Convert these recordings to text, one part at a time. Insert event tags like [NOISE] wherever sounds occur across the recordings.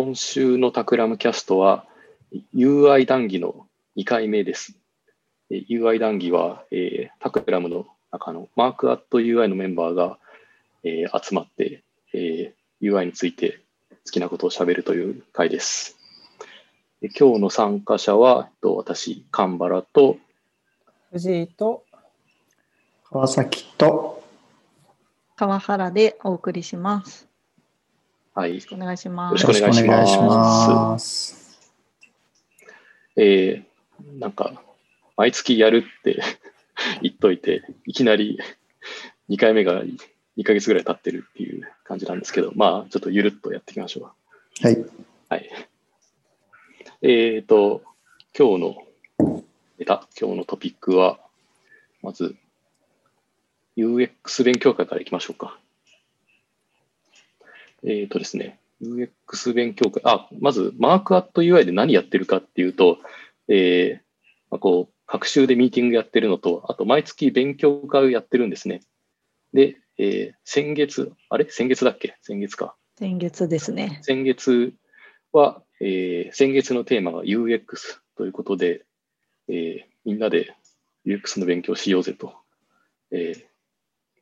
今週のタクラムキャストは UI 談義の2回目です。UI 談義は、えー、タクラムの中のマークアット UI のメンバーが、えー、集まって、えー、UI について好きなことをしゃべるという回です。で今日の参加者は、と私、神原と藤井と川崎と川原でお送りします。はい。よろしくお願いします。よろしくお願いします。えー、なんか、毎月やるって [LAUGHS] 言っといて、いきなり2回目が2ヶ月ぐらい経ってるっていう感じなんですけど、まあ、ちょっとゆるっとやっていきましょう。はい。はい。えっ、ー、と、今日のネタ、今日のトピックは、まず、UX 勉強会からいきましょうか。えっ、ー、とですね、UX 勉強会、あ、まず、マークアット UI で何やってるかっていうと、えー、まあ、こう、各週でミーティングやってるのと、あと毎月勉強会をやってるんですね。で、えー、先月、あれ？先月だっけ？先月か。先月ですね。先月は、えー、先月のテーマが UX ということで、えー、みんなで UX の勉強しようぜと、えー、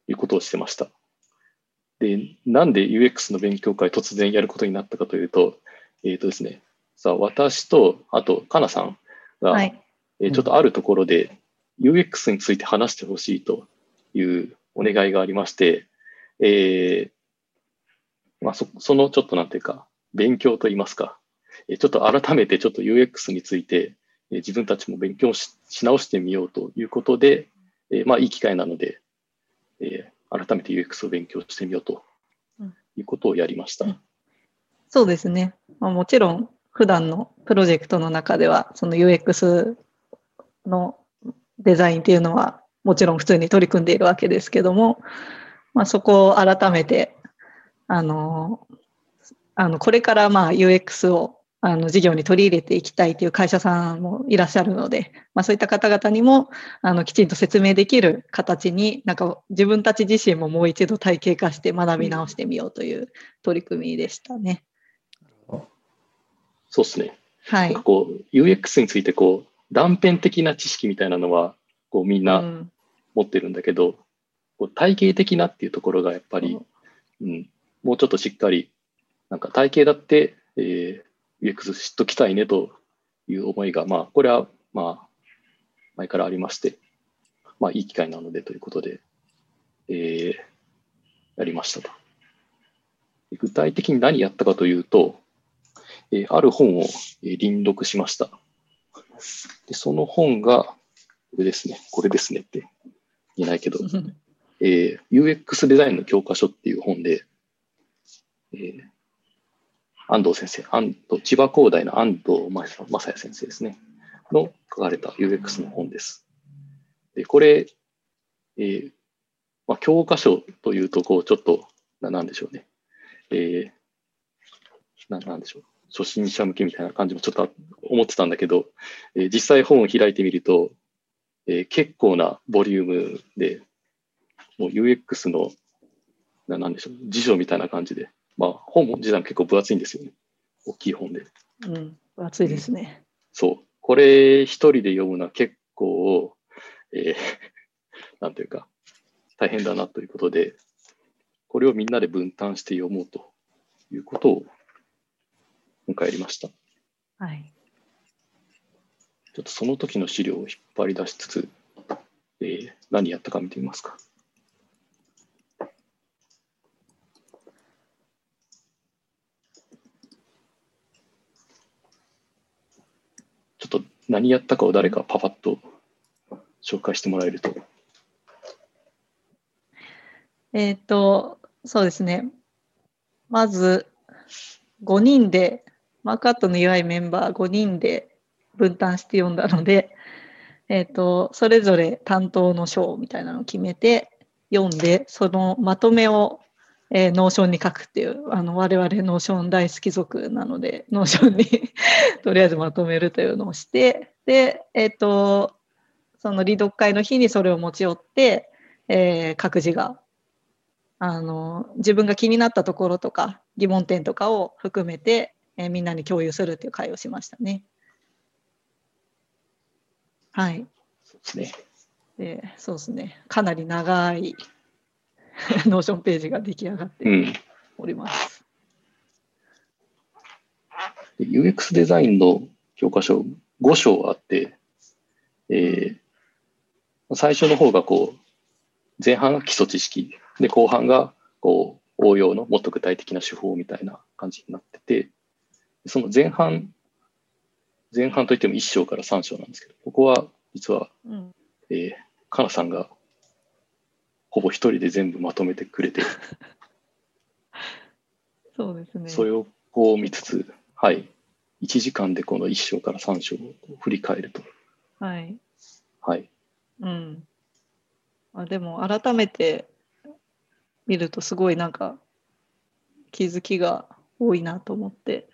いうことをしてました。で、なんで UX の勉強会突然やることになったかというと、えっ、ー、とですね、さあ、私と、あと、かなさんが、はい、えー、ちょっとあるところで UX について話してほしいというお願いがありまして、えー、まあそ、そのちょっとなんていうか、勉強といいますか、ちょっと改めてちょっと UX について自分たちも勉強し直してみようということで、えまあいい機会なので、え改めて UX を勉強してみようということをやりました。うん、そうですね。まあ、もちろん普段のプロジェクトの中ではその UX のデザインっていうのはもちろん普通に取り組んでいるわけですけども、まあ、そこを改めてあのあのこれからまあ UX をあの事業に取り入れていきたいという会社さんもいらっしゃるので、まあ、そういった方々にもあのきちんと説明できる形になんか自分たち自身ももう一度体系化して学び直してみようという取り組みでしたね。そうですね。はい。こう UX についてこう断片的な知識みたいなのはこうみんな持ってるんだけど、うん、こう体系的なっていうところがやっぱり、うん、もうちょっとしっかりなんか体系だって、えー、UX 知っときたいねという思いが、まあ、これはまあ前からありまして、まあ、いい機会なのでということで、えー、やりましたと。具体的に何やったかというと、えー、ある本を、えー、輪読しました。で、その本が、これですね、これですねって言えないけど、[LAUGHS] えー、UX デザインの教科書っていう本で、えー、安藤先生、安藤千葉工大の安藤正也先生ですね、の書かれた UX の本です。で、これ、えーまあ、教科書というと、こう、ちょっと、ななんでしょうね。えー、ななんでしょう。初心者向けみたいな感じもちょっと思ってたんだけど、えー、実際本を開いてみると、えー、結構なボリュームで、もう UX の、ななんでしょう、辞書みたいな感じで、まあ本も実は結構分厚いんですよね。大きい本で。うん、分厚いですね。そう。これ一人で読むのは結構、えー、[LAUGHS] なんていうか、大変だなということで、これをみんなで分担して読もうということを今回やりました。はい。ちょっとその時の資料を引っ張り出しつつ、えー、何やったか見てみますか。ちょっと何やったかを誰かパパッと紹介してもらえると。えっ、と、そうですね。まず、5人でマークアットの UI メンバー5人で分担して読んだので、えーと、それぞれ担当の章みたいなのを決めて読んでそのまとめを、えー、 Notion に書くっていうあの我々 Notion 大好き族なので [LAUGHS] Notion に [LAUGHS] とりあえずまとめるというのをしてで、えーと、そのリード会の日にそれを持ち寄って、えー、各自があの自分が気になったところとか疑問点とかを含めてえー、みんなに共有するっていう会をしましたね。はい。そうですね。でそうですね。かなり長い [LAUGHS] ノーションページが出来上がっております。うん、UX デザインの教科書5章あって、えー、最初の方がこう、前半が基礎知識、で、後半がこう、応用のもっと具体的な手法みたいな感じになってて、その前半、前半といっても1章から3章なんですけど、ここは実は、うん、えー、かなさんがほぼ一人で全部まとめてくれて、[LAUGHS] そうですね。それをこう見つつ、はい、1時間でこの1章から3章を振り返ると。はい。はい。うん。あでも改めて見るとすごいなんか気づきが多いなと思って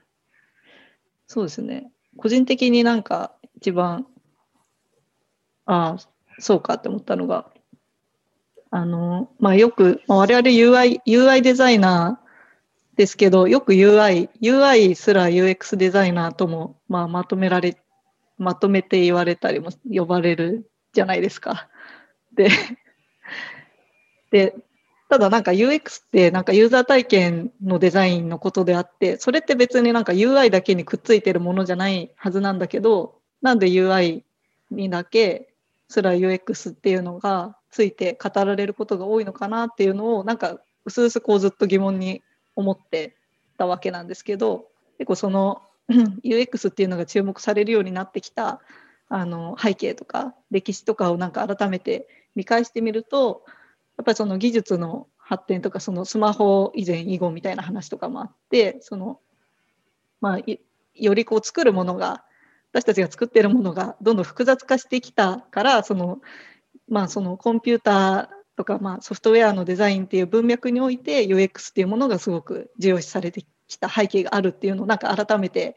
そうですね個人的になんか一番ああそうかって思ったのがあのまあよく、まあ、我々 UI, UI デザイナーですけどよく UI UI すら UX デザイナーとも、まあ、まとめられまとめて言われたりも呼ばれるじゃないですか。でで、ただなんか UX ってなんかユーザー体験のデザインのことであって、それって別になんか UI だけにくっついてるものじゃないはずなんだけど、なんで UI にだけすら UX っていうのがついて語られることが多いのかなっていうのをなんかうすうすこうずっと疑問に思ってたわけなんですけど結構その [CLEARS THROAT] UX っていうのが注目されるようになってきたあの背景とか歴史とかをなんか改めて見返してみるとやっぱりその技術の発展とかそのスマホ以前以後みたいな話とかもあってその、まあ、よりこう作るものが私たちが作ってるものがどんどん複雑化してきたからその,、まあ、そのコンピューターとか、まあ、ソフトウェアのデザインっていう文脈において UX っていうものがすごく重要視されてきた背景があるっていうのをなんか改めて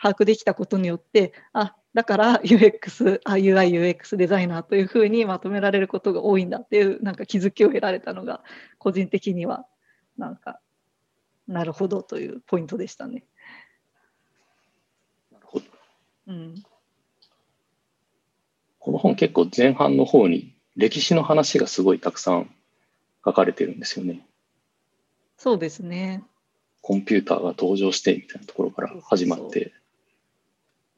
把握できたことによってあだから UX、UI、UX デザイナーというふうにまとめられることが多いんだっていうなんか気づきを得られたのが個人的にはなんかなるほどというポイントでしたね。なるほど。うん、この本結構前半の方に歴史の話がすごいたくさん書かれてるんですよね。そうですね。コンピューターが登場してみたいなところから始まって。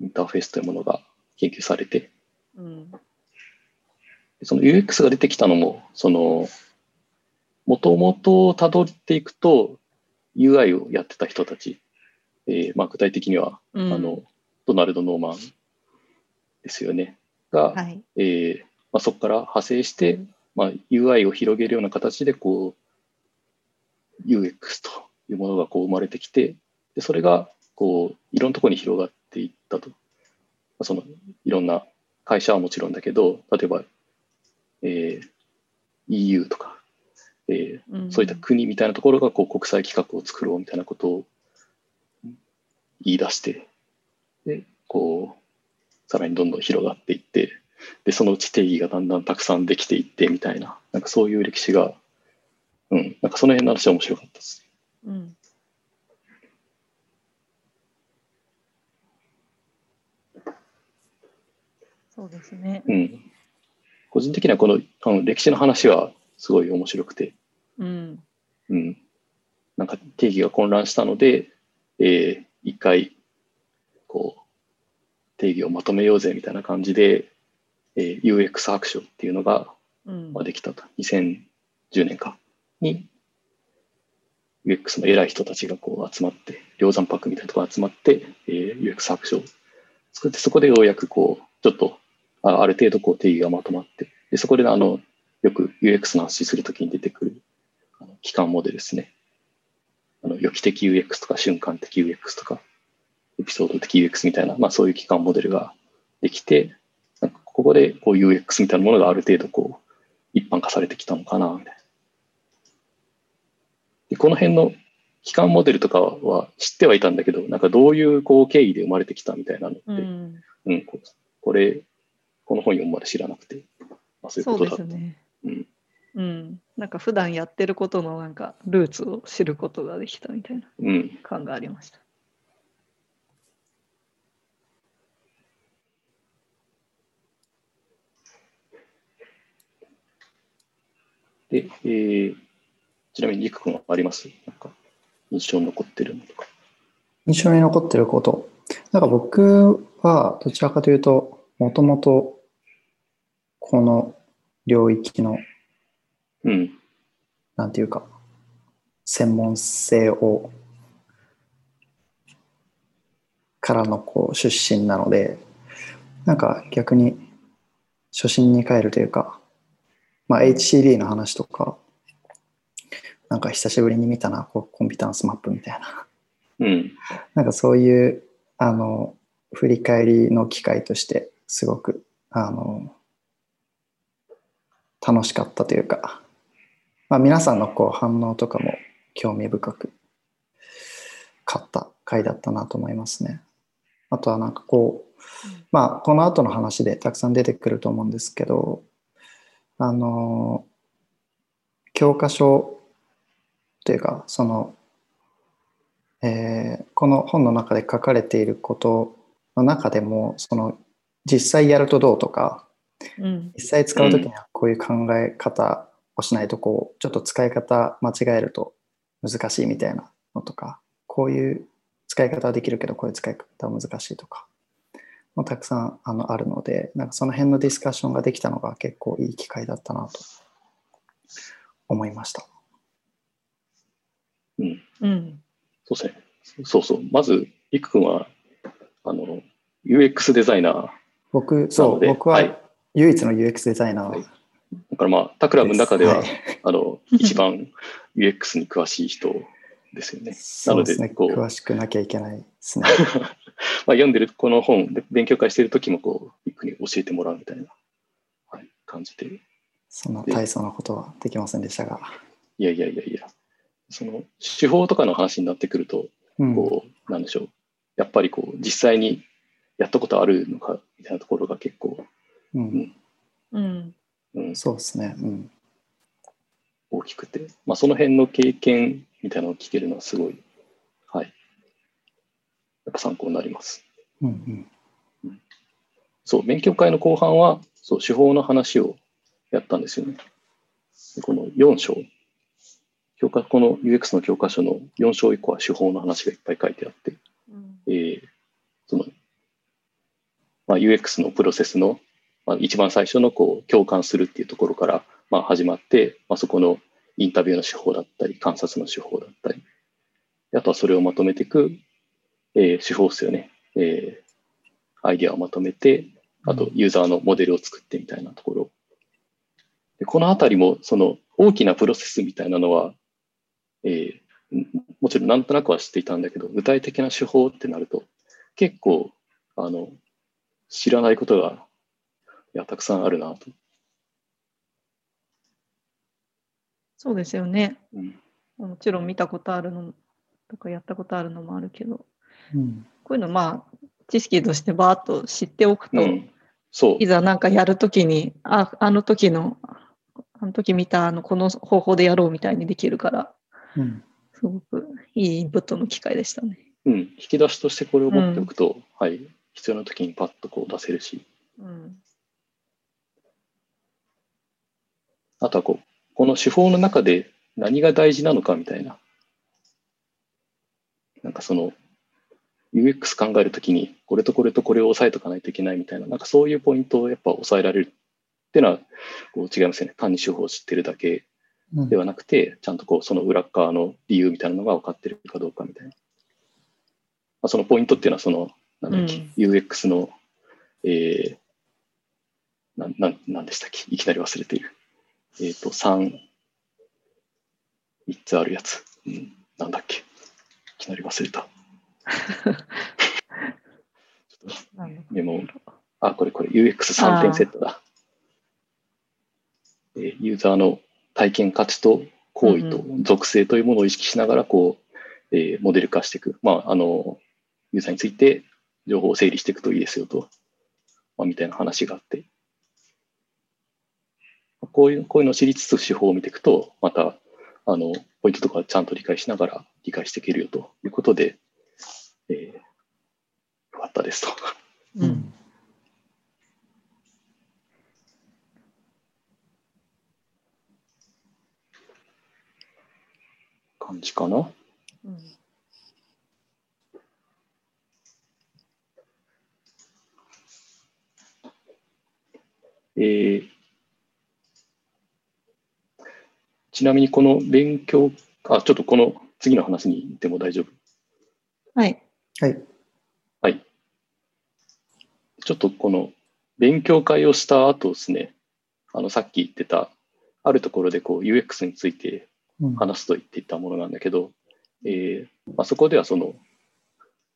インターフェースというものが研究されて、うん、その UX が出てきたのも、その、もともとたどっていくと、UI をやってた人たち、えーまあ、具体的には、うん、あのドナルド・ノーマンですよね、が、はい、えー、まあ、そこから派生して、まあ、UI を広げるような形でこう UX というものがこう生まれてきてでそれがこういろんなところに広がっていったと。そのいろんな会社はもちろんだけど、例えば、えー、EU とか、えー、そういった国みたいなところがこう国際規格を作ろうみたいなことを言い出して、で、こう、さらにどんどん広がっていって、で、そのうち定義がだんだんたくさんできていってみたいな、なんかそういう歴史が、うん、なんかその辺の話は面白かったです。うんそうですね。うん。個人的にはこのあの歴史の話はすごい面白くて、うん。うん。なんか定義が混乱したので、えー、一回、こう、定義をまとめようぜみたいな感じで、えー、UX 白書っていうのが、うん、まあ、できたと。2010年かに、UX の偉い人たちがこう集まって、梁山泊みたいなところ集まって、えー、UX 白書を作って、そこでようやくこう、ちょっとあある程度こう定義がまとまって、でそこであのよく UX の話するときに出てくるあの機関モデルですね。あの予期的 UX とか瞬間的 UX とか、エピソード的 UX みたいな、まあ、そういう機関モデルができて、なんかここでこう UX みたいなものがある程度こう一般化されてきたのかな、みたいな。でこの辺の機関モデルとかは知ってはいたんだけど、なんかどういうこう経緯で生まれてきたみたいなのって、うん、うん、これこの本読むまで知らなくて、あ、そういうことだった。ね。うん。うん。なんか普段やってることのなんかルーツを知ることができたみたいな感がありました。で、えー、ちなみに、りく君はあります？なんか、印象に残ってるのとか。印象に残ってること。なんか僕はどちらかというと、もともとこの領域の、うん、なんていうか、専門性をからのこう出身なので、なんか逆に初心に帰るというか、まあ、HCD の話とか、なんか久しぶりに見たな、コンピタンスマップみたいな。うん、なんかそういうあの振り返りの機会としてすごくあの楽しかったというか、まあ、皆さんのこう反応とかも興味深く買った回だったなと思いますね。あとはなんかこう、まあこの後の話でたくさん出てくると思うんですけどあの教科書というかその、えー、この本の中で書かれていることの中でもその実際やるとどうとか、うん、実際使う時にはこういう考え方をしないとこうちょっと使い方間違えると難しいみたいなのとかこういう使い方はできるけどこういう使い方は難しいとかもたくさんあのあるのでなんかその辺のディスカッションができたのが結構いい機会だったなと思いました。うん。うん、そうですね。そうそう。まず、いく君は、あの、UX デザイナー。僕、そう、僕は唯一の UX デザイナー。はい、だからまあ、タクラムの中では、はい、あの、[LAUGHS] 一番 UX に詳しい人ですよね。なので、ね、こう詳しくなきゃいけないですね。[LAUGHS] まあ読んでるこの本で勉強会してる時もこう、一句に教えてもらうみたいな、はい、感じで。そんな大層なことはできませんでしたが。いやいやいやいや、その手法とかの話になってくると、こう、なんでしょう。やっぱりこう、実際にやったことあるのかみたいなところが結構、うん。うん。うん、そうですね。うん。大きくて、まあ、その辺の経験みたいなのを聞けるのはすごい、はい。やっぱ参考になります。うんうんうん、そう、勉強会の後半は、そう、手法の話をやったんですよね。この4章、教科この UX の教科書の4章以降は手法の話がいっぱい書いてあって、うん、えー、その、まあ、UX のプロセスの、まあ、一番最初のこう共感するっていうところから、まあ、始まって、まあ、そこのインタビューの手法だったり、観察の手法だったり、あとはそれをまとめていく、えー、手法ですよね。えー、アイディアをまとめて、あとユーザーのモデルを作ってみたいなところ。でこのあたりも、その大きなプロセスみたいなのは、えー、もちろんなんとなくは知っていたんだけど、具体的な手法ってなると、結構、あの、知らないことが、いや、たくさんあるなとそうですよね。うん、もちろん見たことあるのとかやったことあるのもあるけど、うん、こういうのまあ知識としてバーッと知っておくと、うん、そう。いざなんかやるときにああの時のあの時見たあのこの方法でやろうみたいにできるから、うん、すごくいいインプットの機会でしたね。うん、引き出しとしてこれを持っておくと、はい、必要な時にパッとこう出せるし、うん、あとはこうこの手法の中で何が大事なのかみたいな。なんかその UX 考えるときにこれとこれとこれを押さえとかないといけないみたいな、なんかそういうポイントをやっぱ抑えられるっていうのはこう違いますよね。単に手法を知ってるだけではなくて、うん、ちゃんとこうその裏側の理由みたいなのが分かってるかどうかみたいな。まあ、そのポイントっていうのはその、なんだっけ、うん、UX の、えー、なななんでしたっけ？いきなり忘れている。えっ、ー、と、3、3つあるやつ。うん、なんだっけ。いきなり忘れた。メモ、あ、これこれ UX3 点セットだ。えー、ユーザーの体験価値と行為と属性というものを意識しながら、こう、えー、モデル化していく。まあ、あの、ユーザーについて情報を整理していくといいですよと、まあ、みたいな話があって。こういう、こういうのを知りつつ手法を見ていくと、また、あの、ポイントとかちゃんと理解しながら理解していけるよということで、えー、よかったですと。うん。感じかな？うんえー、ちなみにこの勉強、あ、ちょっとこの次の話に行っても大丈夫？はい。はい。はい。ちょっとこの勉強会をした後ですね、あのさっき言ってた、あるところでこう UX について話すと言っていたものなんだけど、うん、えー、まあ、そこではその、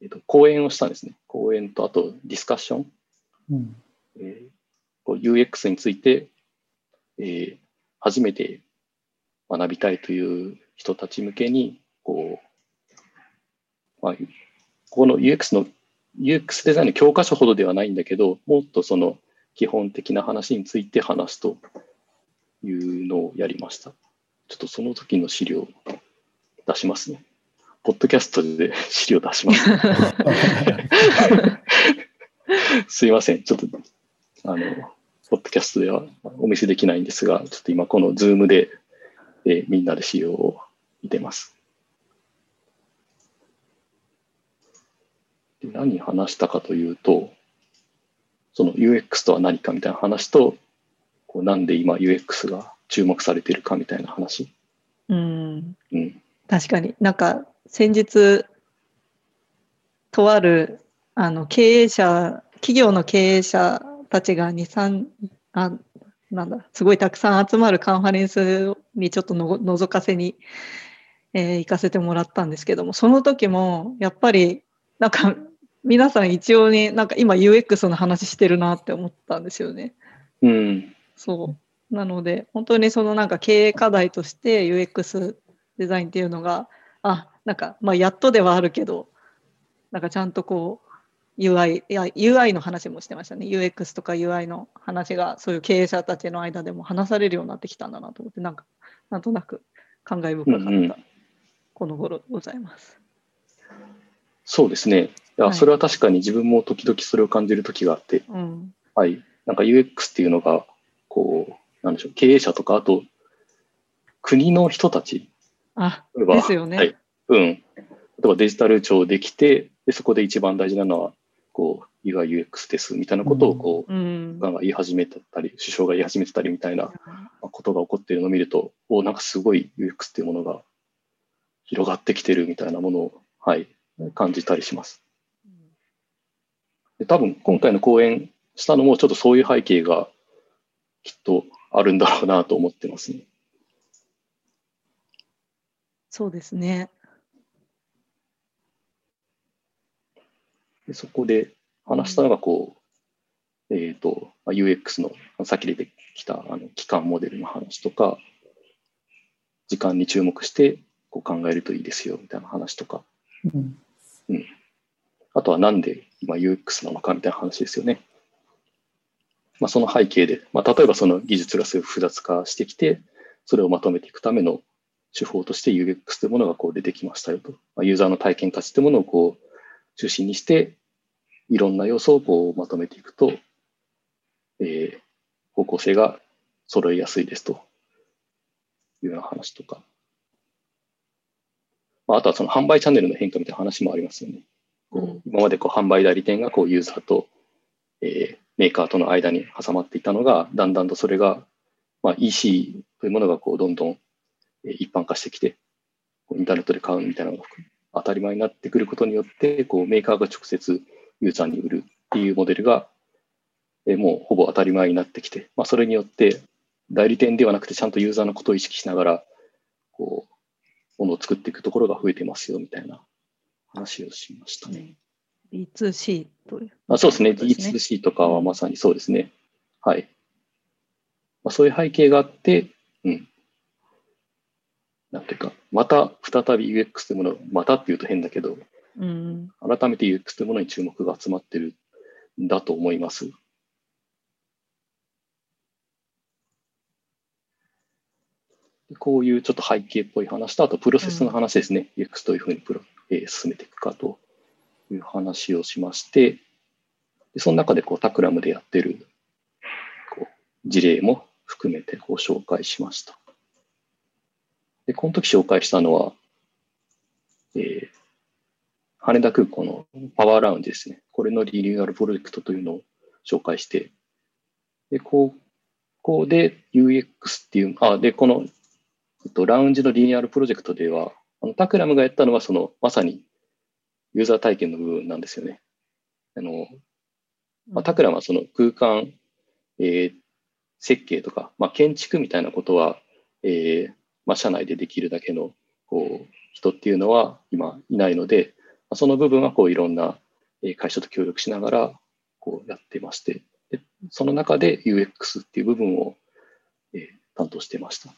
えーと、講演をしたんですね。講演とあとディスカッション。うん、えーこう UX について、えー、初めて学びたいという人たち向けに、こう、まあ、この UX の UX デザインの教科書ほどではないんだけど、もっとその基本的な話について話すというのをやりました。ちょっとその時の資料出しますね。ポッドキャストで資料出します。[LAUGHS] すいません。ちょっと、あの、ポッドキャストではお見せできないんですが、ちょっと今このズームで、えー、みんなで資料を見てます。で何話したかというと、その UX とは何かみたいな話と、こうなんで今 UX が注目されているかみたいな話。うん。うん、確かになんか先日、とあるあの経営者、企業の経営者たちが2、3、あなんだ、すごいたくさん集まるカンファレンスにちょっとの覗かせに、えー、行かせてもらったんですけども、その時もやっぱりなんか皆さん一応になんか今 UX の話してるなって思ったんですよね。うん。そう。なので本当にそのなんか経営課題として UX デザインっていうのがあなんかまあやっとではあるけどなんかちゃんとこう UI、いや UI の話もしてましたね。UX とか UI の話がそういう経営者たちの間でも話されるようになってきたんだなと思って、なんか、なんとなく感慨深かったこの頃ございます。うんうん、そうですね。いや、はい、それは確かに自分も時々それを感じる時があって、うん、はい。なんか UX っていうのが、こう、なんでしょう、経営者とか、あと、国の人たち。あ、ですよね。はい。うん。例えばデジタル庁できて、でそこで一番大事なのはこう UIUX ですみたいなことをこう、うん、が言い始めたり、首相が言い始めてたりみたいなことが起こっているのを見ると、おなんかすごい UX っていうものが広がってきてるみたいなものを、はい、感じたりします。で多分今回の講演したのもちょっとそういう背景がきっとあるんだろうなと思ってますね。そうですね。でそこで話したのが、こう、えっ、ー、と、UX の、さっき出てきたあの期間モデルの話とか、時間に注目してこう考えるといいですよみたいな話とか、うん、うん、あとはなんで今 UX なのかみたいな話ですよね。まあ、その背景で、まあ、例えばその技術がすごい複雑化してきて、それをまとめていくための手法として UX というものがこう出てきましたよと。まあ、ユーザーの体験価値というものをこう中心にして、いろんな要素をこうまとめていくと、えー、方向性が揃いやすいですというような話とか。まあ、あとはその販売チャンネルの変化みたいな話もありますよね。こう今までこう販売代理店がこうユーザーと、えー、メーカーとの間に挟まっていたのが、だんだんとそれが、まあ、EC というものがこうどんどん一般化してきて、インターネットで買うみたいなのが当たり前になってくることによって、こうメーカーが直接ユーザーに売るっていうモデルが、えもうほぼ当たり前になってきて、まあ、それによって代理店ではなくてちゃんとユーザーのことを意識しながら、こう、ものを作っていくところが増えてますよみたいな話をしましたね。D2C という、あそうですね。D2C とかはまさにそうですね。はい。まあ、そういう背景があって、うん。なんていうか、また再び UX というものを、またっていうと変だけど、うん、改めて UX というものに注目が集まってるんだと思います。こういうちょっと背景っぽい話と、あとプロセスの話ですね。うん、UX どういうふうにプロ、えー、進めていくかという話をしまして、でその中でこうタクラムでやってるこう事例も含めてご紹介しました。で、この時紹介したのは、えー、羽田空港のパワーラウンジですね。これのリニューアルプロジェクトというのを紹介して、で、ここで UX っていう、あ、で、この、えっと、ラウンジのリニューアルプロジェクトでは、あのタクラムがやったのは、その、まさにユーザー体験の部分なんですよね。あの、まあ、タクラムはその空間、えー、設計とか、まあ、建築みたいなことは、えー、まあ、社内でできるだけのこう人っていうのは今いないので、まあ、その部分はこういろんな会社と協力しながらこうやってまして、でその中で UX っていう部分を、え、担当してました。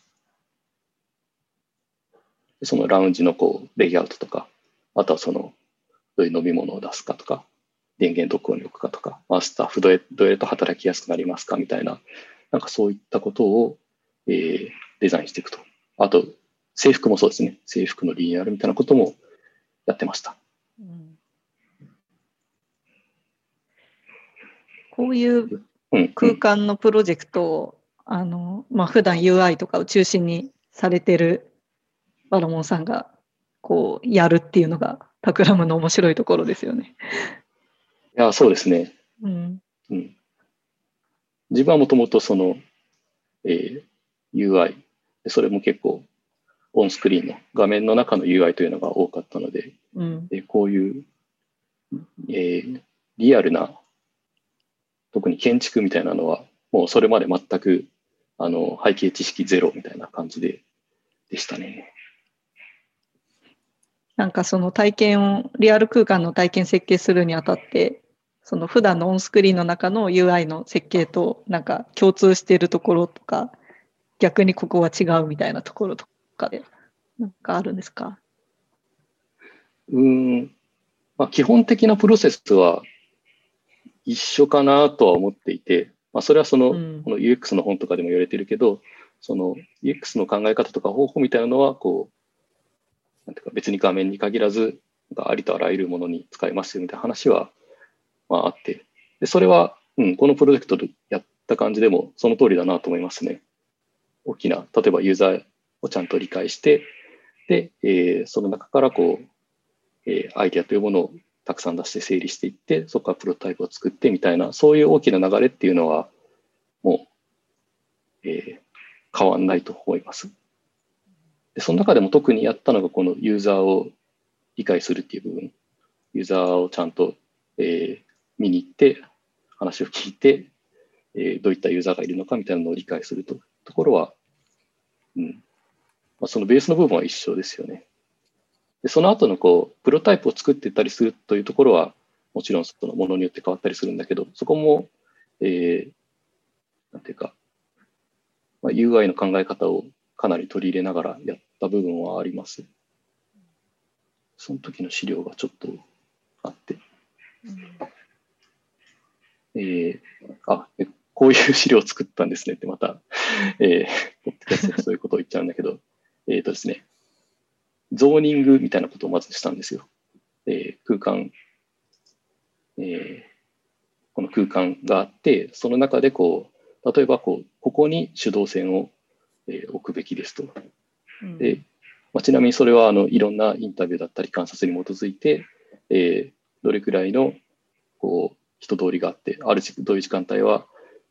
そのラウンジのこうレイアウトとか、あとはそのどういう飲み物を出すかとか、電源どこに置くかとか、まあ、スタッフどうやどうやと働きやすくなりますかみたいな、なんかそういったことを、えー、デザインしていくと。あと、制服もそうですね。制服のリニューアルみたいなこともやってました。うん、こういう空間のプロジェクトを、うんうん、あの、まあ、普段 UI とかを中心にされてるバラモンさんが、こう、やるっていうのが、タクラムの面白いところですよね。いや、そうですね。うん。うん、自分はもともとその、えー、UI、それも結構オンスクリーンの画面の中の UI というのが多かったので、うん、でこういう、えー、リアルな特に建築みたいなのはもうそれまで全くあの背景知識ゼロみたいな感じででしたね。なんかその体験をリアル空間の体験設計するにあたってその普段のオンスクリーンの中の UI の設計となんか共通しているところとか逆にここは違うみたいなところとかで、なんかあるんですか？うん、まあ、基本的なプロセスは一緒かなとは思っていて、まあ、それはその,、この UX の本とかでも言われてるけど、その UX の考え方とか方法みたいなのは、こう、なんていうか別に画面に限らず、ありとあらゆるものに使えますよみたいな話は、まあ、あって、でそれは、うん、このプロジェクトでやった感じでもその通りだなと思いますね。大きな、例えばユーザーをちゃんと理解して、で、えー、その中からこう、えー、アイデアというものをたくさん出して整理していって、そこからプロトタイプを作ってみたいな、そういう大きな流れっていうのは、もう、えー、変わんないと思います。で、その中でも特にやったのが、このユーザーを理解するっていう部分。ユーザーをちゃんと、えー、見に行って、話を聞いて、えー、どういったユーザーがいるのかみたいなのを理解するとところは、うん、まあ、そのベースの部分は一緒ですよね。でその後のこうプロタイプを作っていったりするというところは、もちろんそのものによって変わったりするんだけど、そこも、えー、なんていうか、まあ、UI の考え方をかなり取り入れながらやった部分はあります。その時の資料がちょっとあって。えー、あ、こういう資料を作ったんですねってまた、えー、そういうことを言っちゃうんだけど、えっ、とですね、ゾーニングみたいなことをまずしたんですよ。えー、空間、えー、この空間があって、その中でこう、例えばこう、ここに手動線を、えー、置くべきですと。でまあ、ちなみにそれはあのいろんなインタビューだったり観察に基づいて、えー、どれくらいのこう人通りがあって、あるどういう時間帯は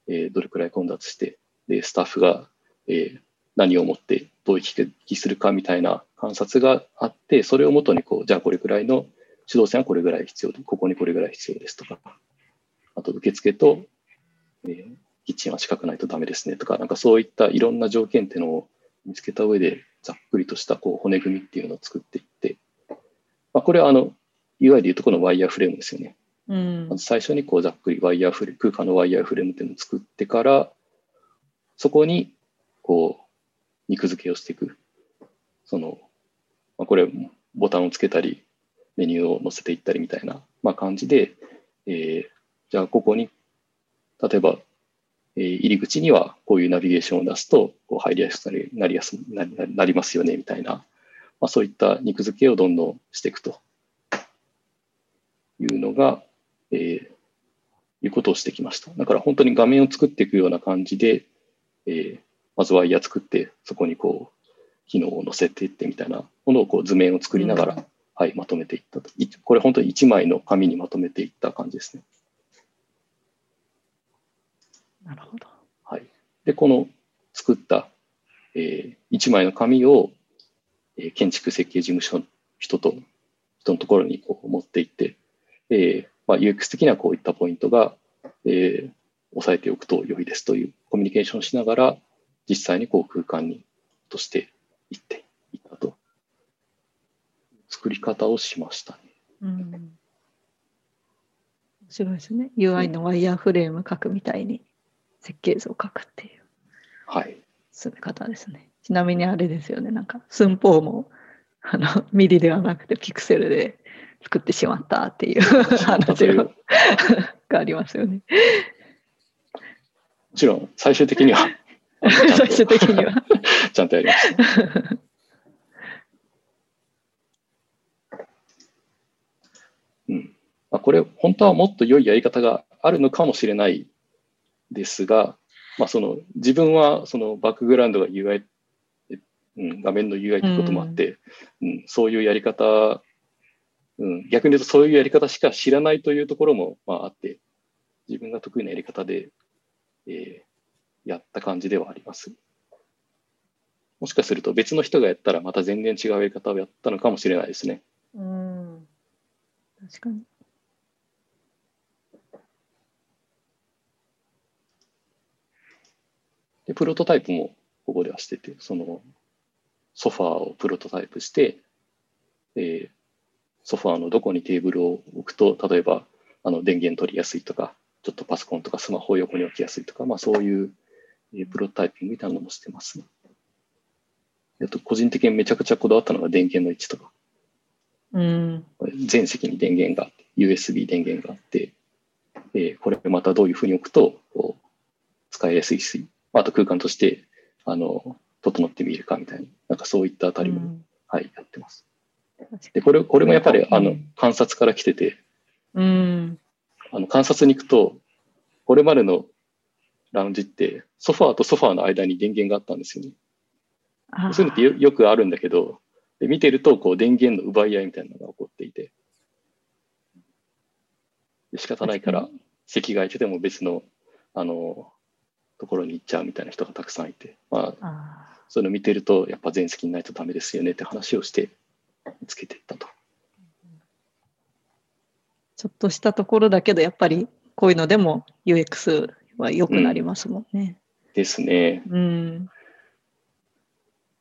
え、どれくらい混雑して、でスタッフが、え、何をもってどう行きするかみたいな観察があって、それをもとにこう、じゃあこれくらいの指導線はこれぐらい必要で、ここにこれぐらい必要ですとか、あと受付と、えー、キッチンは近くないとダメですねとか、なんかそういったいろんな条件っていうのを見つけた上で、ざっくりとしたこう骨組みっていうのを作っていって、まあ、これはあの、いわゆる言うとこのワイヤーフレームですよね。うん、最初にこうざっくりワイヤーフレ空間のワイヤーフレームっていうのを作ってから、そこにこう肉付けをしていく。その、まあ、これボタンをつけたり、メニューを載せていったりみたいな、まあ、感じで、えー、じゃあここに、例えば、えー、入り口にはこういうナビゲーションを出すとこう入りやすくなりやすななりますよねみたいな、まあ、そういった肉付けをどんどんしていくというのが、えー、いうことをしてきました。だから本当に画面を作っていくような感じで、えー、まずワイヤー作って、そこにこう、機能を載せていってみたいなものをこう図面を作りながらはい、まとめていったと。これ本当に1枚の紙にまとめていった感じですね。なるほど。はい。で、この作った、えー、1枚の紙を、えー、建築設計事務所の人と、人のところにこう持っていって、えーまあ、UX 的にはこういったポイントが、えー、押さえておくと良いですというコミュニケーションをしながら、実際にこう空間にとしていっていったと。作り方をしましたね。うん、面白いですね。UI のワイヤーフレーム書くみたいに設計図を書くっていう。はい。進め方ですね。ちなみにあれですよね。なんか寸法もあのミリではなくてピクセルで作ってしまったっていう話がありますよね。もちろん最終的には。最終的には。[LAUGHS] ちゃんとやりました。うん。まあ、これ本当はもっと良いやり方があるのかもしれないですが、まあ、その自分はそのバックグラウンドが UI、うん、画面の UI ってこともあって、うん、うん、そういうやり方、うん、逆に言うとそういうやり方しか知らないというところもまああって自分が得意なやり方で、えー、やった感じではあります。もしかすると別の人がやったらまた全然違うやり方をやったのかもしれないですね。うん確かに。で、プロトタイプもここではしてて、そのソファーをプロトタイプして、えー、ソファーのどこにテーブルを置くと、例えばあの電源取りやすいとか、ちょっとパソコンとかスマホを横に置きやすいとか、まあ、そういう、えー、プロトタイピングみたいなのもしてますね。あと個人的にめちゃくちゃこだわったのが電源の位置とか。うん、全席に電源があって、USB 電源があって、えー、これまたどういうふうに置くとこう使いやすいし、あと空間としてあの整ってみるかみたいな、なんかそういったあたりも、うん、はい、やってます。でこれこれもやっぱりあの観察から来てて、うん、あの観察に行くと、これまでのラウンジってソファーとソファーの間に電源があったんですよね。そういうのってよよくあるんだけど、で見てるとこう電源の奪い合いみたいなのが起こっていて、仕方ないから席が空いてても別のあのところに行っちゃうみたいな人がたくさんいて、まあ、そういうの見てるとやっぱ全席にないとダメですよねって話をしてつけていったと。ちょっとしたところだけどやっぱりこういうのでも UX は良くなりますもんね。うん、ですね。うん、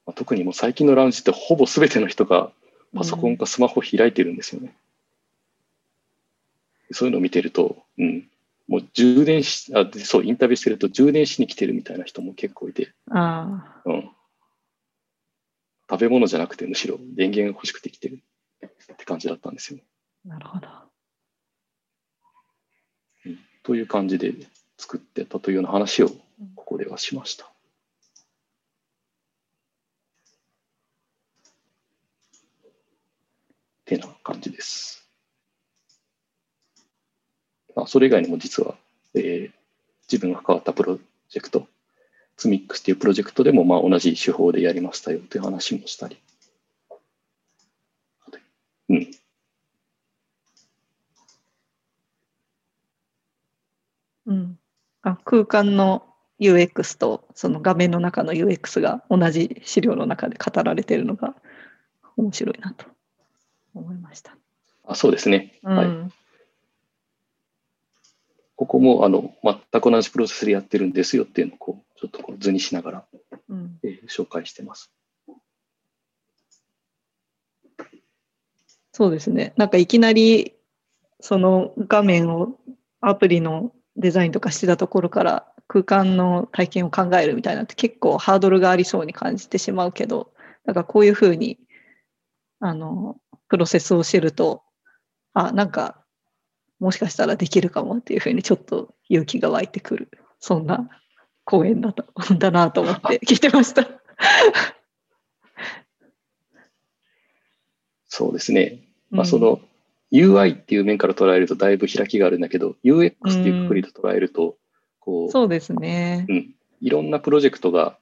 まあ、特にもう最近のラウンジってほぼ全ての人がパソコンかスマホ開いてるんですよね。うん、そういうのを見てると、うん、もう充電し、あそう、インタビューしてると充電しに来てるみたいな人も結構いて、あうん、食べ物じゃなくてむしろ電源欲しくて来てるって感じだったんですよね。なるほど。うん、という感じで作ってたというような話をここではしました。ってな感じです。まあ、それ以外にも実は、えー、自分が関わったプロジェクト、ツミックスっていうプロジェクトでもまあ同じ手法でやりましたよという話もしたり。うん。うん、あ空間の UX とその画面の中の UX が同じ資料の中で語られているのが面白いなと思いました。あそうですね。うん、はい。ここもあの全く同じプロセスでやってるんですよっていうのをこうちょっとこう図にしながら、うん、えー、紹介してます。そうですね。なんかいきなりその画面をアプリのデザインとかしてたところから空間の体験を考えるみたいなって結構ハードルがありそうに感じてしまうけど、なんかこういうふうにあのプロセスを知ると、あ、なんかもしかしたらできるかもっていうふうにちょっと勇気が湧いてくるそんな講演だとだなと思って [LAUGHS] 聞いてました。[LAUGHS] そうですね。まあ、その UI っていう面から捉えるとだいぶ開きがあるんだけど、UX っていうくくりで捉えると、こう、そうですね。うん。いろんなプロジェクトが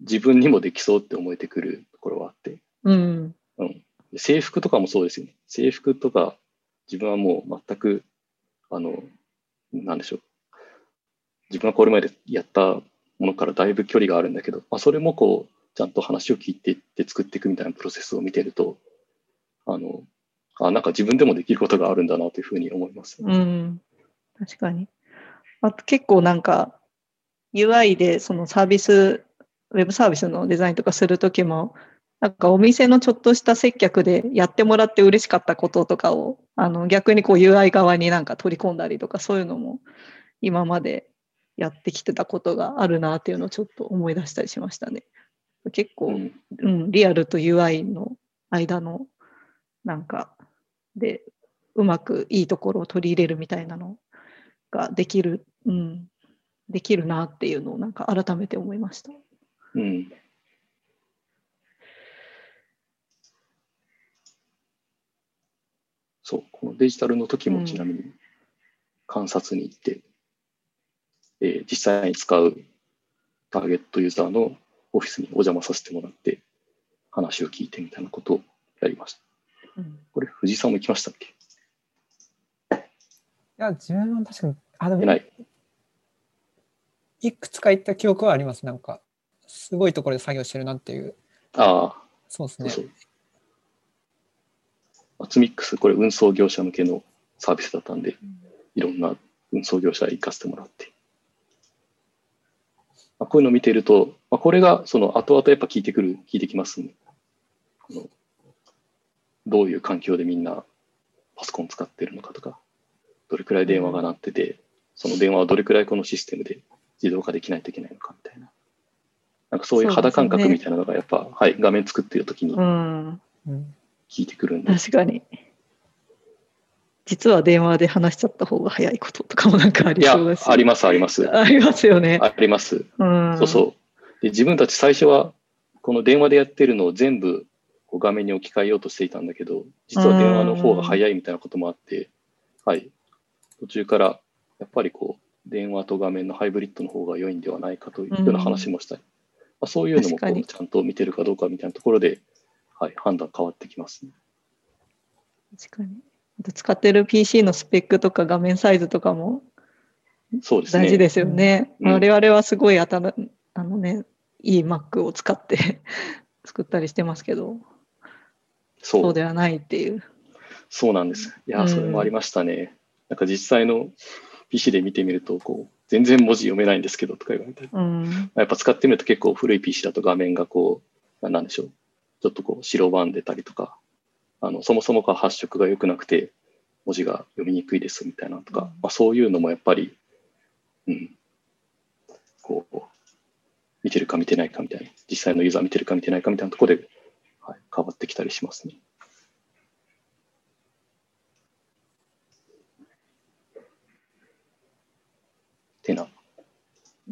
自分にもできそうって思えてくるところはあって、うん。うん。制服とかもそうですよね。制服とか、自分はもう全く、あの、なんでしょう。自分はこれまでやったものからだいぶ距離があるんだけど、まあ、それもこう、ちゃんと話を聞いていって作っていくみたいなプロセスを見てると、あの、あ、なんか自分でもできることがあるんだなというふうに思います、ね、うん。確かに。あと結構なんか、UI でそのサービス、ウェブサービスのデザインとかするときも、なんかお店のちょっとした接客でやってもらって嬉しかったこととかを、あの逆にこう UI 側になんか取り込んだりとかそういうのも今までやってきてたことがあるなっていうのをちょっと思い出したりしましたね。結構、うん、うん、リアルと UI の間のなんかでうまくいいところを取り入れるみたいなのができる、うん、できるなっていうのをなんか改めて思いました。うんそう、このデジタルの時もちなみに観察に行って、うん、えー、実際に使うターゲットユーザーのオフィスにお邪魔させてもらって、話を聞いてみたいなことをやりました。うん、これ、藤井さんも行きましたっけ？いや、自分は確かに、あ、でも、ないいくつか行った記憶はあります。なんか、すごいところで作業してるなっていう。ああ。そうですね。そうアツミックス、これ運送業者向けのサービスだったんで、いろんな運送業者行かせてもらって。まあ、こういうのを見ていると、まあ、これがその後々やっぱ聞いてくる、聞いてきますね。のどういう環境でみんなパソコン使ってるのかとか、どれくらい電話が鳴ってて、その電話はどれくらいこのシステムで自動化できないといけないのかみたいな。なんかそういう肌感覚みたいなのがやっぱ、ね、はい、画面作ってる時に聞いてくるんで。確かに。実は電話で話しちゃった方が早いこととかもなんかありそうだし。あります、あります。ありますよね。あります。うん、そうそう。で自分たち最初は、この電話でやってるのを全部こう画面に置き換えようとしていたんだけど、実は電話の方が早いみたいなこともあって、はい。途中からやっぱりこう、電話と画面のハイブリッドの方が良いんではないかというような話もしたり、まあ、そういうのもこうちゃんと見てるかどうかみたいなところで、はい、判断変わってきますね。確かに。使ってる PC のスペックとか画面サイズとかもそうですね。大事ですよね。うん、我々はすごいあたあのね、いい Mac を使って [LAUGHS] 作ったりしてますけど、そうではないっていう。そうなんです。いや、それもありましたね。うん、なんか実際の PC で見てみると、こう、全然文字読めないんですけどとか言われて、うん、やっぱ使ってみると結構古い PC だと画面がこう、なんでしょう、ちょっとこう白ばんでたりとか、あのそもそもが発色が良くなくて文字が読みにくいですみたいなとか、うん、まあ、そういうのもやっぱり、うん、こう見てるか見てないかみたいな実際のユーザー見てるか見てないかみたいなところで、はい、変わってきたりしますね。てな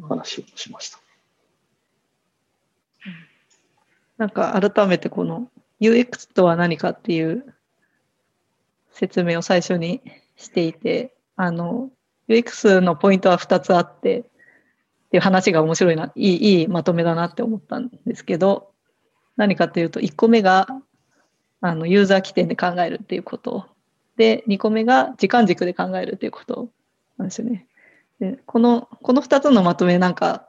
話をしました。なんか改めてこの UX とは何かっていう説明を最初にしていて、あの、UX のポイントは2つあって、っていう話が面白いな、いい、いいまとめだなって思ったんですけど、何かというと、1個目が、あの、ユーザー起点で考えるっていうこと。で、2個目が時間軸で考えるっていうことなんですよね。で、この、この2つのまとめなんか、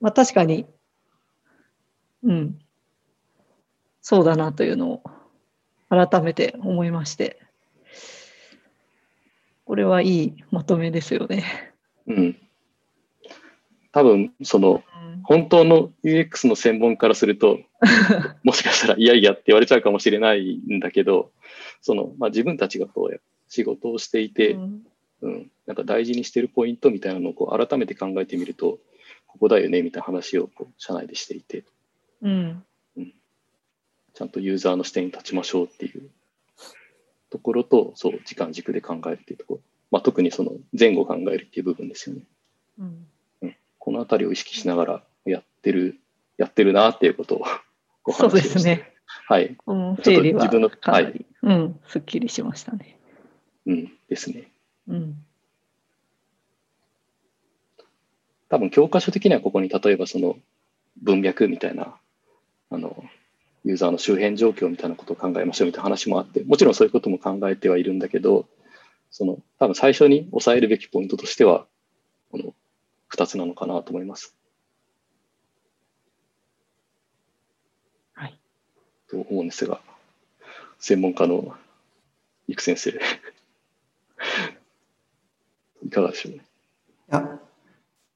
まあ確かに、うん、そうだなというのを改めて思いまして、これはいいまとめですよね。うん。多分、その、本当の UX の専門からすると、[LAUGHS] もしかしたらいやいやって言われちゃうかもしれないんだけど、その、まあ、自分たちがこう仕事をしていて、うん、うん、なんか大事にしてるポイントみたいなのをこう改めて考えてみると、ここだよねみたいな話をこう社内でしていて、うん、ちゃんとユーザーの視点に立ちましょうっていうところと、そう、時間軸で考えるっていうところ。まあ、特にその前後考えるっていう部分ですよね。うん、うん、このあたりを意識しながらやってる、やってるなっていうことを [LAUGHS] ご話しそうですね。はい。うん、整理は自分の、はい。うん、すっきりしましたね。うん、ですね。うん。多分教科書的にはここに例えばその文脈みたいなあのユーザーの周辺状況みたいなことを考えましょうみたいな話もあって、もちろんそういうことも考えてはいるんだけど、その多分最初に抑えるべきポイントとしては、この2つなのかなと思います。はい。と思うんですが、専門家の育先生 [LAUGHS] いかがでしょうね。いや、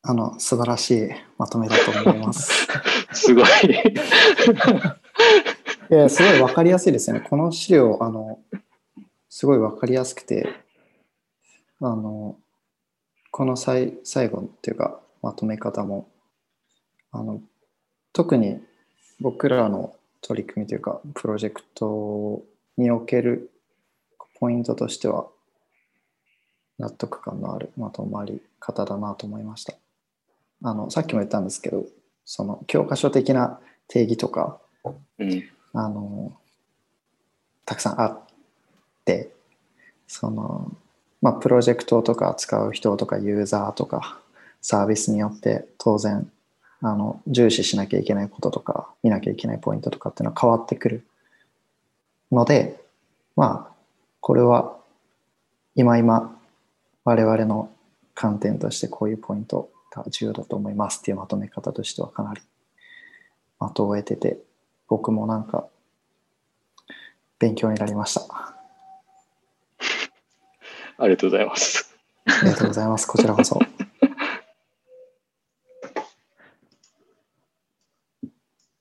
あの、素晴らしいまとめだと思います。[LAUGHS] すごいいや、すごいわかりやすいですよね。この資料、あの、すごいわかりやすくて、あの、この最最後っていうか、まとめ方も、あの、特に僕らの取り組みというか、プロジェクトにおけるポイントとしては、納得感のあるまとまり方だなと思いました。あの、さっきも言ったんですけど、その教科書的な定義とか、うん、あのたくさんあってその、まあ、プロジェクトとか使う人とかユーザーとかサービスによって当然あの重視しなきゃいけないこととか見なきゃいけないポイントとかっていうのは変わってくるのでまあこれは今今我々の観点としてこういうポイントが重要だと思いますっていうまとめ方としてはかなり的を得てて僕もなんか勉強になりました。ありがとうございます。ありがとうございます。こちらこそ。[LAUGHS]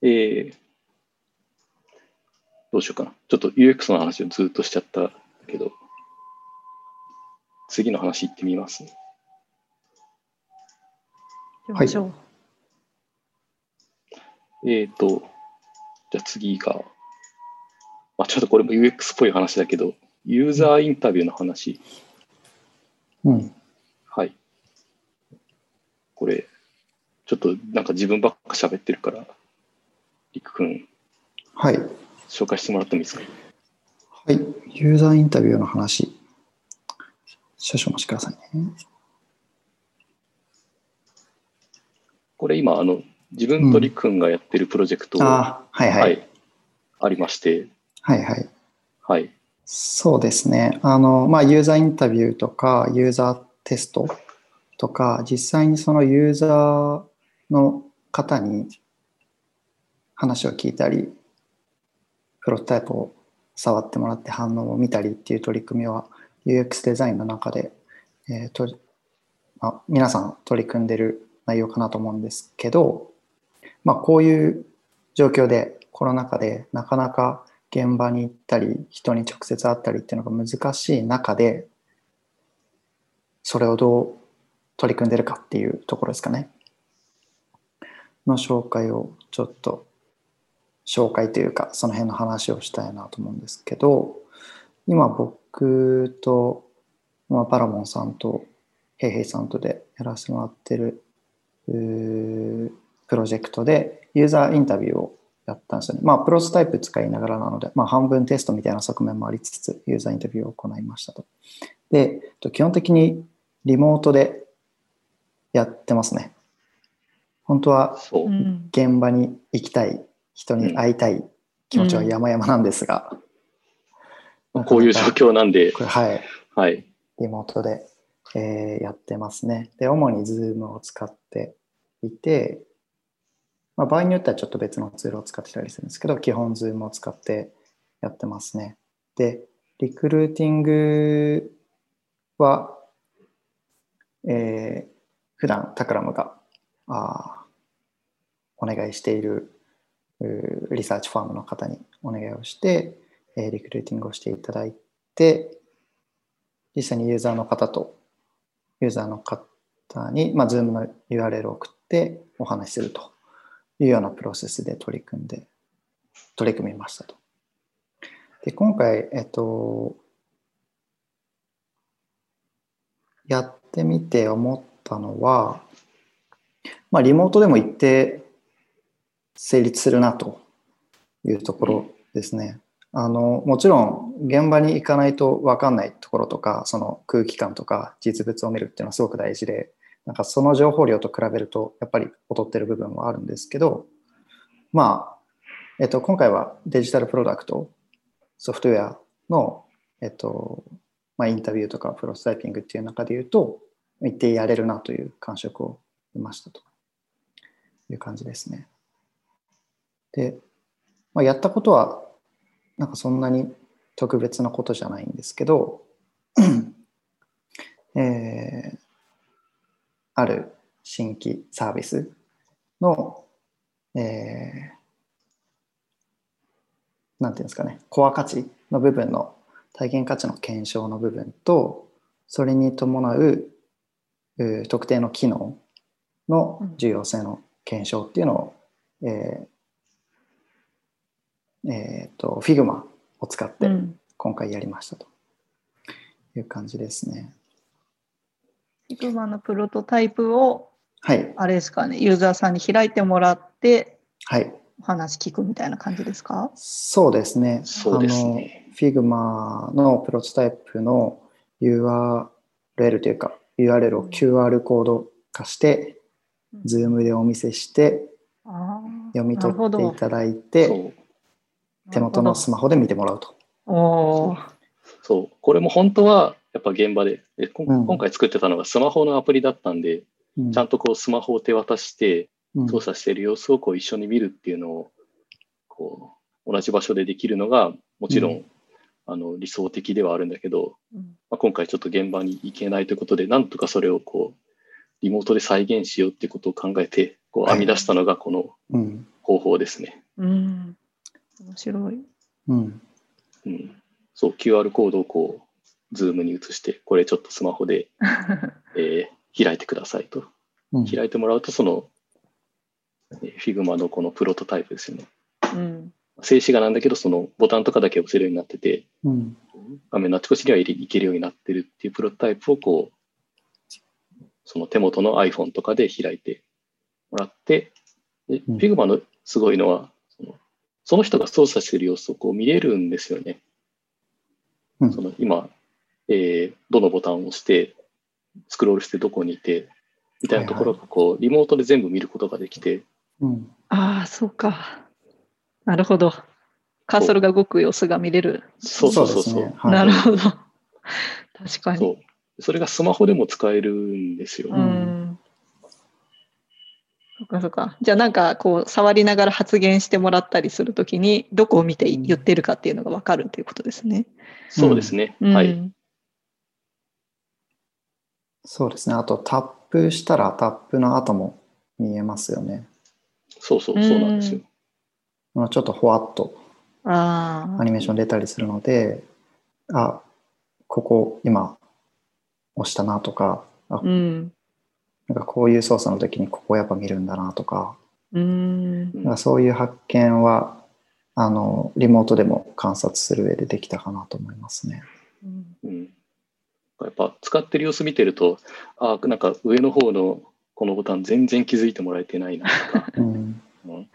えー、どうしようかな。ちょっと UX の話をずっとしちゃったけど、次の話いってみますね。はい。えっ、ー、と、じゃあ次が、まあ、ちょっとこれも UX っぽい話だけど、ユーザーインタビューの話。うん。はい。これ、ちょっとなんか自分ばっか喋ってるから、りくくん、はい。紹介してもらってもいいですか？はい。ユーザーインタビューの話。少々お待ちくださいね。これ今、あの、自分とりくんがやってるプロジェクトが、うん、あはいはい、はい、ありまして。はいはい。はい。そうですね。あの、まあ、ユーザーインタビューとか、ユーザーテストとか、実際にそのユーザーの方に話を聞いたり、プロトタイプを触ってもらって反応を見たりっていう取り組みは UX デザインの中で、えーとまあ、皆さん取り組んでる内容かなと思うんですけど、まあ、こういう状況でコロナ禍でなかなか現場に行ったり人に直接会ったりっていうのが難しい中でそれをどう取り組んでるかっていうところですかね。の紹介をちょっと紹介というかその辺の話をしたいなと思うんですけど今僕と、まあ、パラモンさんとヘイヘイさんとでやらせてもらってるプロジェクトでユーザーインタビューをやったんですよね。まあ、プロトタイプ使いながらなので、まあ、半分テストみたいな側面もありつつ、ユーザーインタビューを行いましたと。で、基本的にリモートでやってますね。本当は現場に行きたい、人に会いたい気持ちは山々なんですが。うん、こういう状況なんで。はい。はい。リモートで、えー、やってますね。で、主に Zoom を使っていて、まあ、場合によってはちょっと別のツールを使ってたりするんですけど、基本 Zoom を使ってやってますね。で、リクルーティングは、えー、普段タクラムがあお願いしているリサーチファームの方にお願いをして、えー、リクルーティングをしていただいて、実際にユーザーの方と、ユーザーの方に、まあ、Zoom の URL を送ってお話しするというようなプロセスで取り組んで、取り組みましたと。で、今回、えっと、やってみて思ったのは、まあ、リモートでも一定成立するなというところですね。あのもちろん現場に行かないと分かんないところとかその空気感とか実物を見るっていうのはすごく大事でなんかその情報量と比べるとやっぱり劣ってる部分はあるんですけどまあ、えっと、今回はデジタルプロダクト、ソフトウェアの、えっと、まあ、インタビューとかプロトタイピングっていう中で言うと、一定やれるなという感触を得ましたという感じですね。で、まあ、やったことは、なんかそんなに特別なことじゃないんですけど、[CLEARS THROAT] えー、ある新規サービスの、えー、なんていうんですかね、コア価値の部分の体験価値の検証の部分と、それに伴う特定の機能の重要性の検証っていうのを、えーえーと、Figma を使って今回やりましたという感じですね。Figma のプロトタイプを、はい、あれですかね、ユーザーさんに開いてもらって、はい、お話聞くみたいな感じですか？そうですね。そうですね。Figma のプロトタイプの URL というか URL を QR コード化して、Zoom でお見せして、読み取っていただいて、手元のスマホで見てもらうと。おそう、これも本当はやっぱ現場で、で今回作ってたのがスマホのアプリだったんで、うん、ちゃんとこうスマホを手渡して操作している様子をこう一緒に見るっていうのをこう同じ場所でできるのがもちろん、うん、あの理想的ではあるんだけど、うん、まあ、今回ちょっと現場に行けないということでなんとかそれをこうリモートで再現しようっていうことを考えてこう編み出したのがこの方法ですね。うん、面白い、うん。うん、そう QR コードをこう Zoom に移してこれちょっとスマホで、[LAUGHS] えー、開いてくださいと、開いてもらうとその Figma のこのプロトタイプですよね。うん、静止画なんだけど、そのボタンとかだけ押せるようになってて、うん、画面のあちこちにはいけるようになってるっていうプロトタイプをこう、その手元の iPhone とかで開いてもらって、で、うん、Figma のすごいのはその、その人が操作している様子をこう見れるんですよね。うん、その今、えー、どのボタンを押して、スクロールしてどこにいて、みたいなところがこう、リモートで全部見ることができて、うん、ああ、そうか。なるほど。カーソルが動く様子が見れる。そうそうそうそう。ねはい、なるほど。確かにそ。それがスマホでも使えるんですよ。うん。そっかそっか。じゃあなんかこう触りながら発言してもらったりするときにどこを見て言ってるかっていうのが分かるっていうことですね。そうですね。うん、はい。そうですね。あとタップしたらタップの後も見えますよね。そうそう、そうなんですよ。ちょっとほわっとアニメーション出たりするので、あ、ここ今押したなとか、あ、うん、なんかこういう操作の時にここやっぱ見るんだなとか、うん、かそういう発見はあのリモートでも観察する上でできたかなと思いますね。うん、やっぱ使ってる様子見てると、あなんか上の方のこのボタン全然気づいてもらえてないなとか、うん。うん、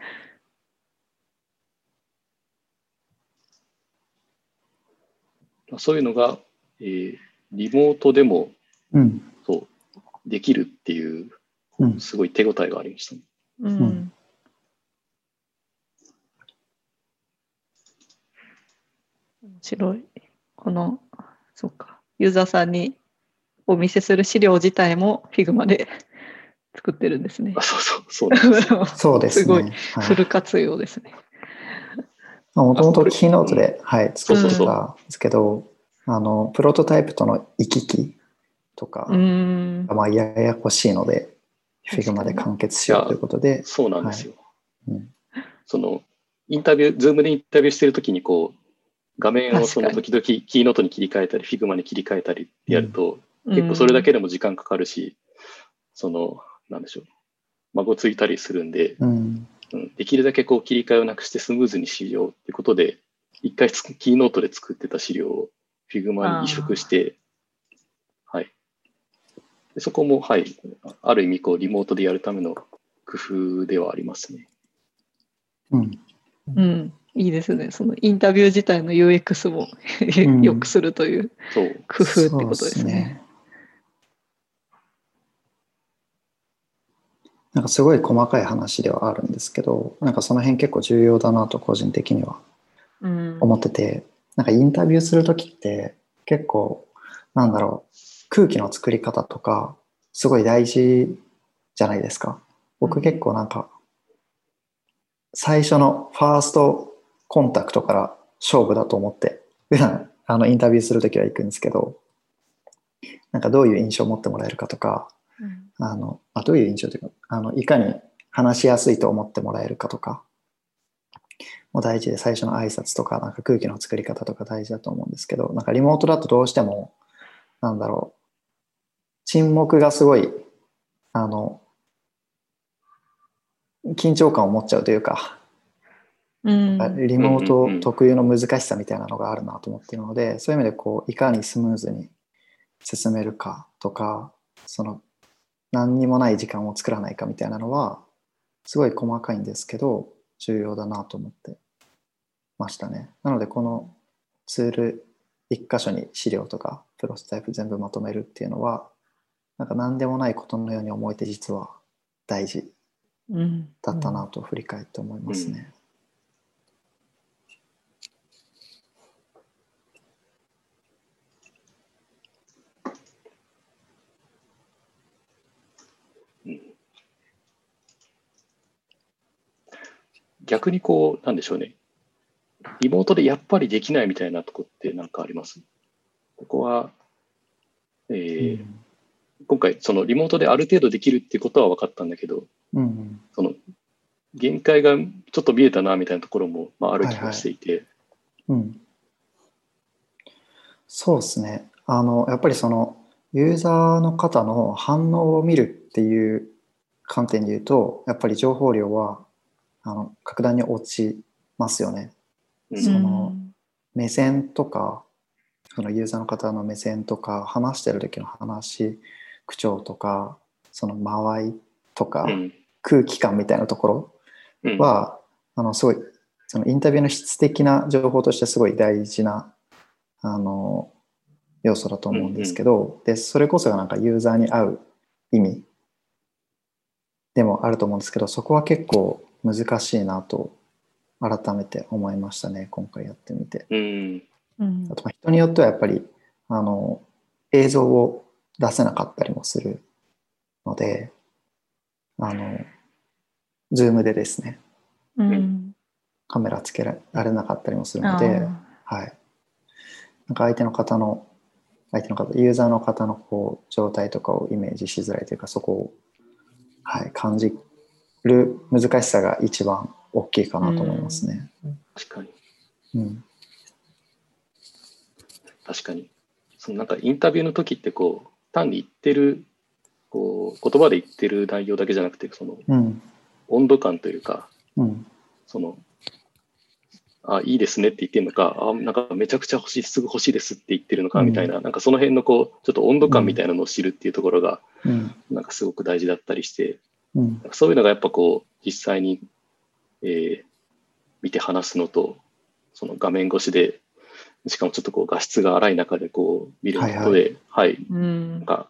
そういうのが、えー、リモートでも、うん、そうできるっていう、すごい手応えがありましたね。うん、面白い。この、そっか、ユーザーさんにお見せする資料自体も Figma で作ってるんですね。あそうそう、そうです [LAUGHS] そうです、ね、すごい、フル活用ですね。もともと Keynote で、はい、作ってたんですけど、あの、プロトタイプとの行き来とか、まあ、ややこしいので、 Figma で完結しようということで。そうなんですよ。はいうん、その、インタビュー、 Zoom でインタビューしてるときに、こう、画面をその時々 Keynote に切り替えたり、 Figma に切り替えたりやると、うん、結構それだけでも時間かかるし、その、なんでしょう、孫ついたりするんで、うん、うん、できるだけこう切り替えをなくしてスムーズにしようってことで、一回キーノートで作ってた資料を Figma に移植して、はい。でそこも、はい、ある意味こうリモートでやるための工夫ではありますね。うん。うん、いいですね。そのインタビュー自体の UX も良くするという工夫ってことですね。なんかすごい細かい話ではあるんですけど、なんかその辺結構重要だなと個人的には思ってて、なんかインタビューする時って結構なんだろう空気の作り方とかすごい大事じゃないですか。僕結構なんか最初のファーストコンタクトから勝負だと思って普段あのインタビューする時は行くんですけどなんかどういう印象を持ってもらえるかとかあのあどういう印象というかあのいかに話しやすいと思ってもらえるかとかも大事で最初の挨拶とかなんか空気の作り方とか大事だと思うんですけどなんかリモートだとどうしてもなんだろう沈黙がすごいあの緊張感を持っちゃうというか、うん、リモート特有の難しさみたいなのがあるなと思っているのでそういう意味でこういかにスムーズに進めるかとかその何にもない時間を作らないかみたいなのはすごい細かいんですけど重要だなと思ってましたね。なのでこのツール一箇所に資料とかプロスタイプ全部まとめるっていうのはなんか何でもないことのように思えて実は大事だったなと振り返って思いますね。逆にこう、なんでしょうね。リモートでやっぱりできないみたいなとこって何かあります？ここは、えー、うん、今回、そのリモートである程度できるっていうことは分かったんだけど、うん、その限界がちょっと見えたなみたいなところも、まあ、ある気がしていて。はいはい、うん、そうですねあの。やっぱりそのユーザーの方の反応を見るっていう観点で言うと、やっぱり情報量はあの格段に落ちますよね。その目線とかそのユーザーの方の目線とか話してる時の話口調とかその間合いとか、空気感みたいなところは、あのすごいそのインタビューの質的な情報としてすごい大事なあの要素だと思うんですけど、でそれこそがなんかユーザーに合う意味でもあると思うんですけどそこは結構難しいなと改めて思いましたね今回やってみて。うん、あと人によってはやっぱりあの映像を出せなかったりもするのであのズームでですね、うん、カメラつけられなかったりもするので、はい、なんか相手の方の相手の方ユーザーの方のこう状態とかをイメージしづらいというかそこを、はい、感じる難しさが一番大きいかなと思いますね。確かに。うん。確かに。そのなんかインタビューの時ってこう単に言ってるこう言葉で言ってる内容だけじゃなくてその、温度感というか、うん、そのあいいですねって言ってるのかあなんかめちゃくちゃ欲しいすぐ欲しいですって言ってるのかみたいなうん、なんかその辺のこうちょっと温度感みたいなのを知るっていうところが、うん、なんかすごく大事だったりして、うん、そういうのがやっぱこう実際に、えー、見て話すのとその画面越しでしかもちょっとこう画質が荒い中でこう見ることで、はい、はい、なんか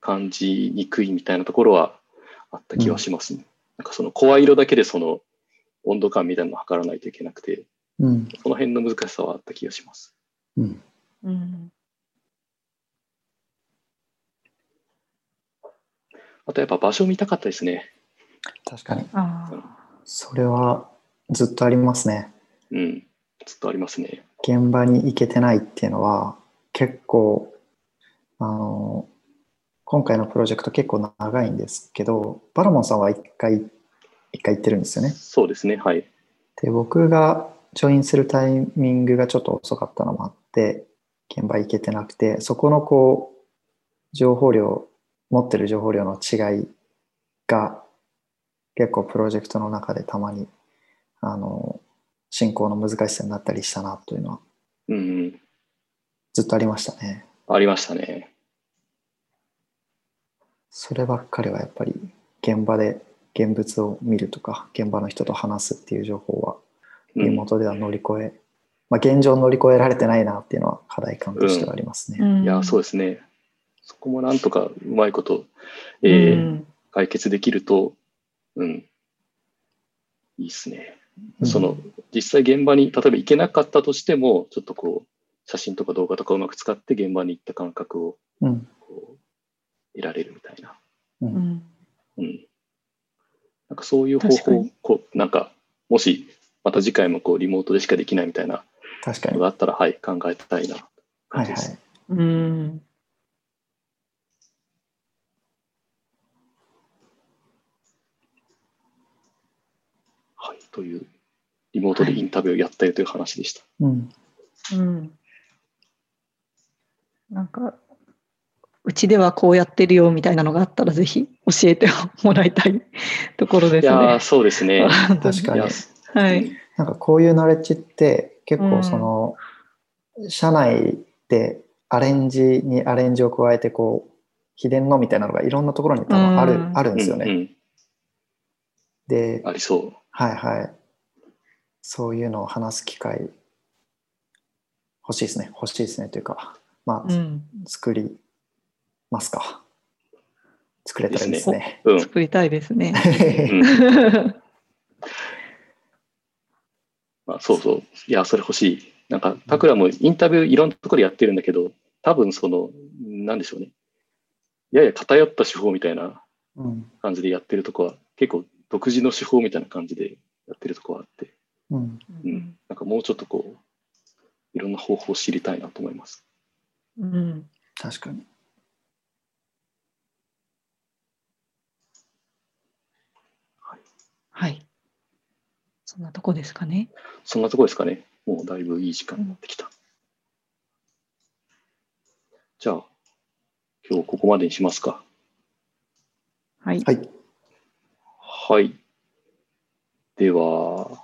感じにくいみたいなところはあった気はしますね。うん、なんかその声色だけでその温度感みたいなのを測らないといけなくて、うん、その辺の難しさはあった気がします。うん、うんあとやっぱ場所を見たかったですね。確かに。それはずっとありますね。うん、ずっとありますね。現場に行けてないっていうのは結構、あの、今回のプロジェクト結構長いんですけど、バラモンさんは一回、一回行ってるんですよね。そうですね、はい。で、僕がジョインするタイミングがちょっと遅かったのもあって、現場行けてなくて、そこのこう、情報量持ってる情報量の違いが結構プロジェクトの中でたまにあの進行の難しさになったりしたなというのは、うん、ずっとありましたね。ありましたね。そればっかりはやっぱり現場で現物を見るとか現場の人と話すっていう情報はリモートでは乗り越え、うん、まあ、現状乗り越えられてないなっていうのは課題感としてはありますね。うん、いやそうですね。そこもなんとかうまいこと、えー、うん、解決できると、うん、いいっすね。その、実際現場に、例えば行けなかったとしても、ちょっとこう、写真とか動画とかうまく使って現場に行った感覚をうん。こう得られるみたいな。う。うんんうん。なんかそういう方法こう、なんか、もし、また次回もこう、リモートでしかできないみたいな確かに。のがあったら、はい、考えたいな、はいは感じです。い。うんという、リモートでインタビューをやったよという話でした。うん。うんなんかうちではこうやってるよみたいなのがあったらぜひ教えてもらいたいところですいや。そうですね。確かにはい。なんかこういうナレッジって結構その、社内でアレンジにアレンジを加えてこう秘伝のみたいなのがいろんなところに多分ある,、うんあるんですよね。うんうんで、ありそう。はいはい。そういうのを話す機会欲しいですね。欲しいですねというか、まあ、うん、作りますか。作れたらいいですね。うん。作りたいですね。[LAUGHS] うん [LAUGHS] まあ、そうそう。いや、それ欲しい。なんか、タクラもインタビューいろんなところでやってるんだけど、多分その、なんでしょうね。やや偏った手法みたいなうん感じでやってるとこは、結構独自の手法みたいな感じでやってるとこはあって、うんうんなんかもうちょっとこう、いろんな方法を知りたいなと思います。うん確かに。はい。そんなとこですかね。そんなところですかね。もうだいぶいい時間になってきた。じゃあ、今日ここまでにしますか。はい。はい。はい。では、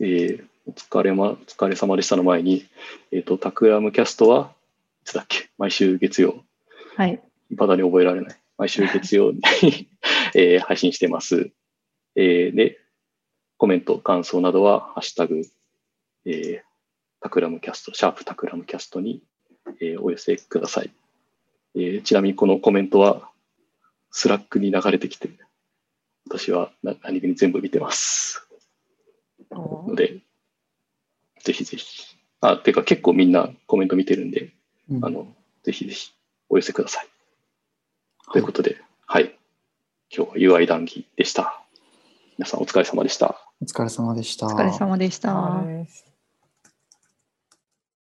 えーお疲れま、お疲れ様でしたの前に、えっ、と、タクラムキャストは、いつだっけ？毎週月曜。はい。まだに覚えられない。毎週月曜に、[LAUGHS] えー配信してます。えーで、コメント、感想などは、ハッシュタグ、えータクラムキャスト、シャープタクラムキャストに、えーお寄せください。えーちなみにこのコメントは、 Slack に流れてきて、私はな何気に全部見てます。ので、ぜひぜひ。あ、てか結構みんなコメント見てるんで、うんあの、ぜひぜひお寄せください。ということで、はい。今日は UI 談義でした。皆さんお疲れ様でした。お疲れ様でした。お疲れ様でした。はい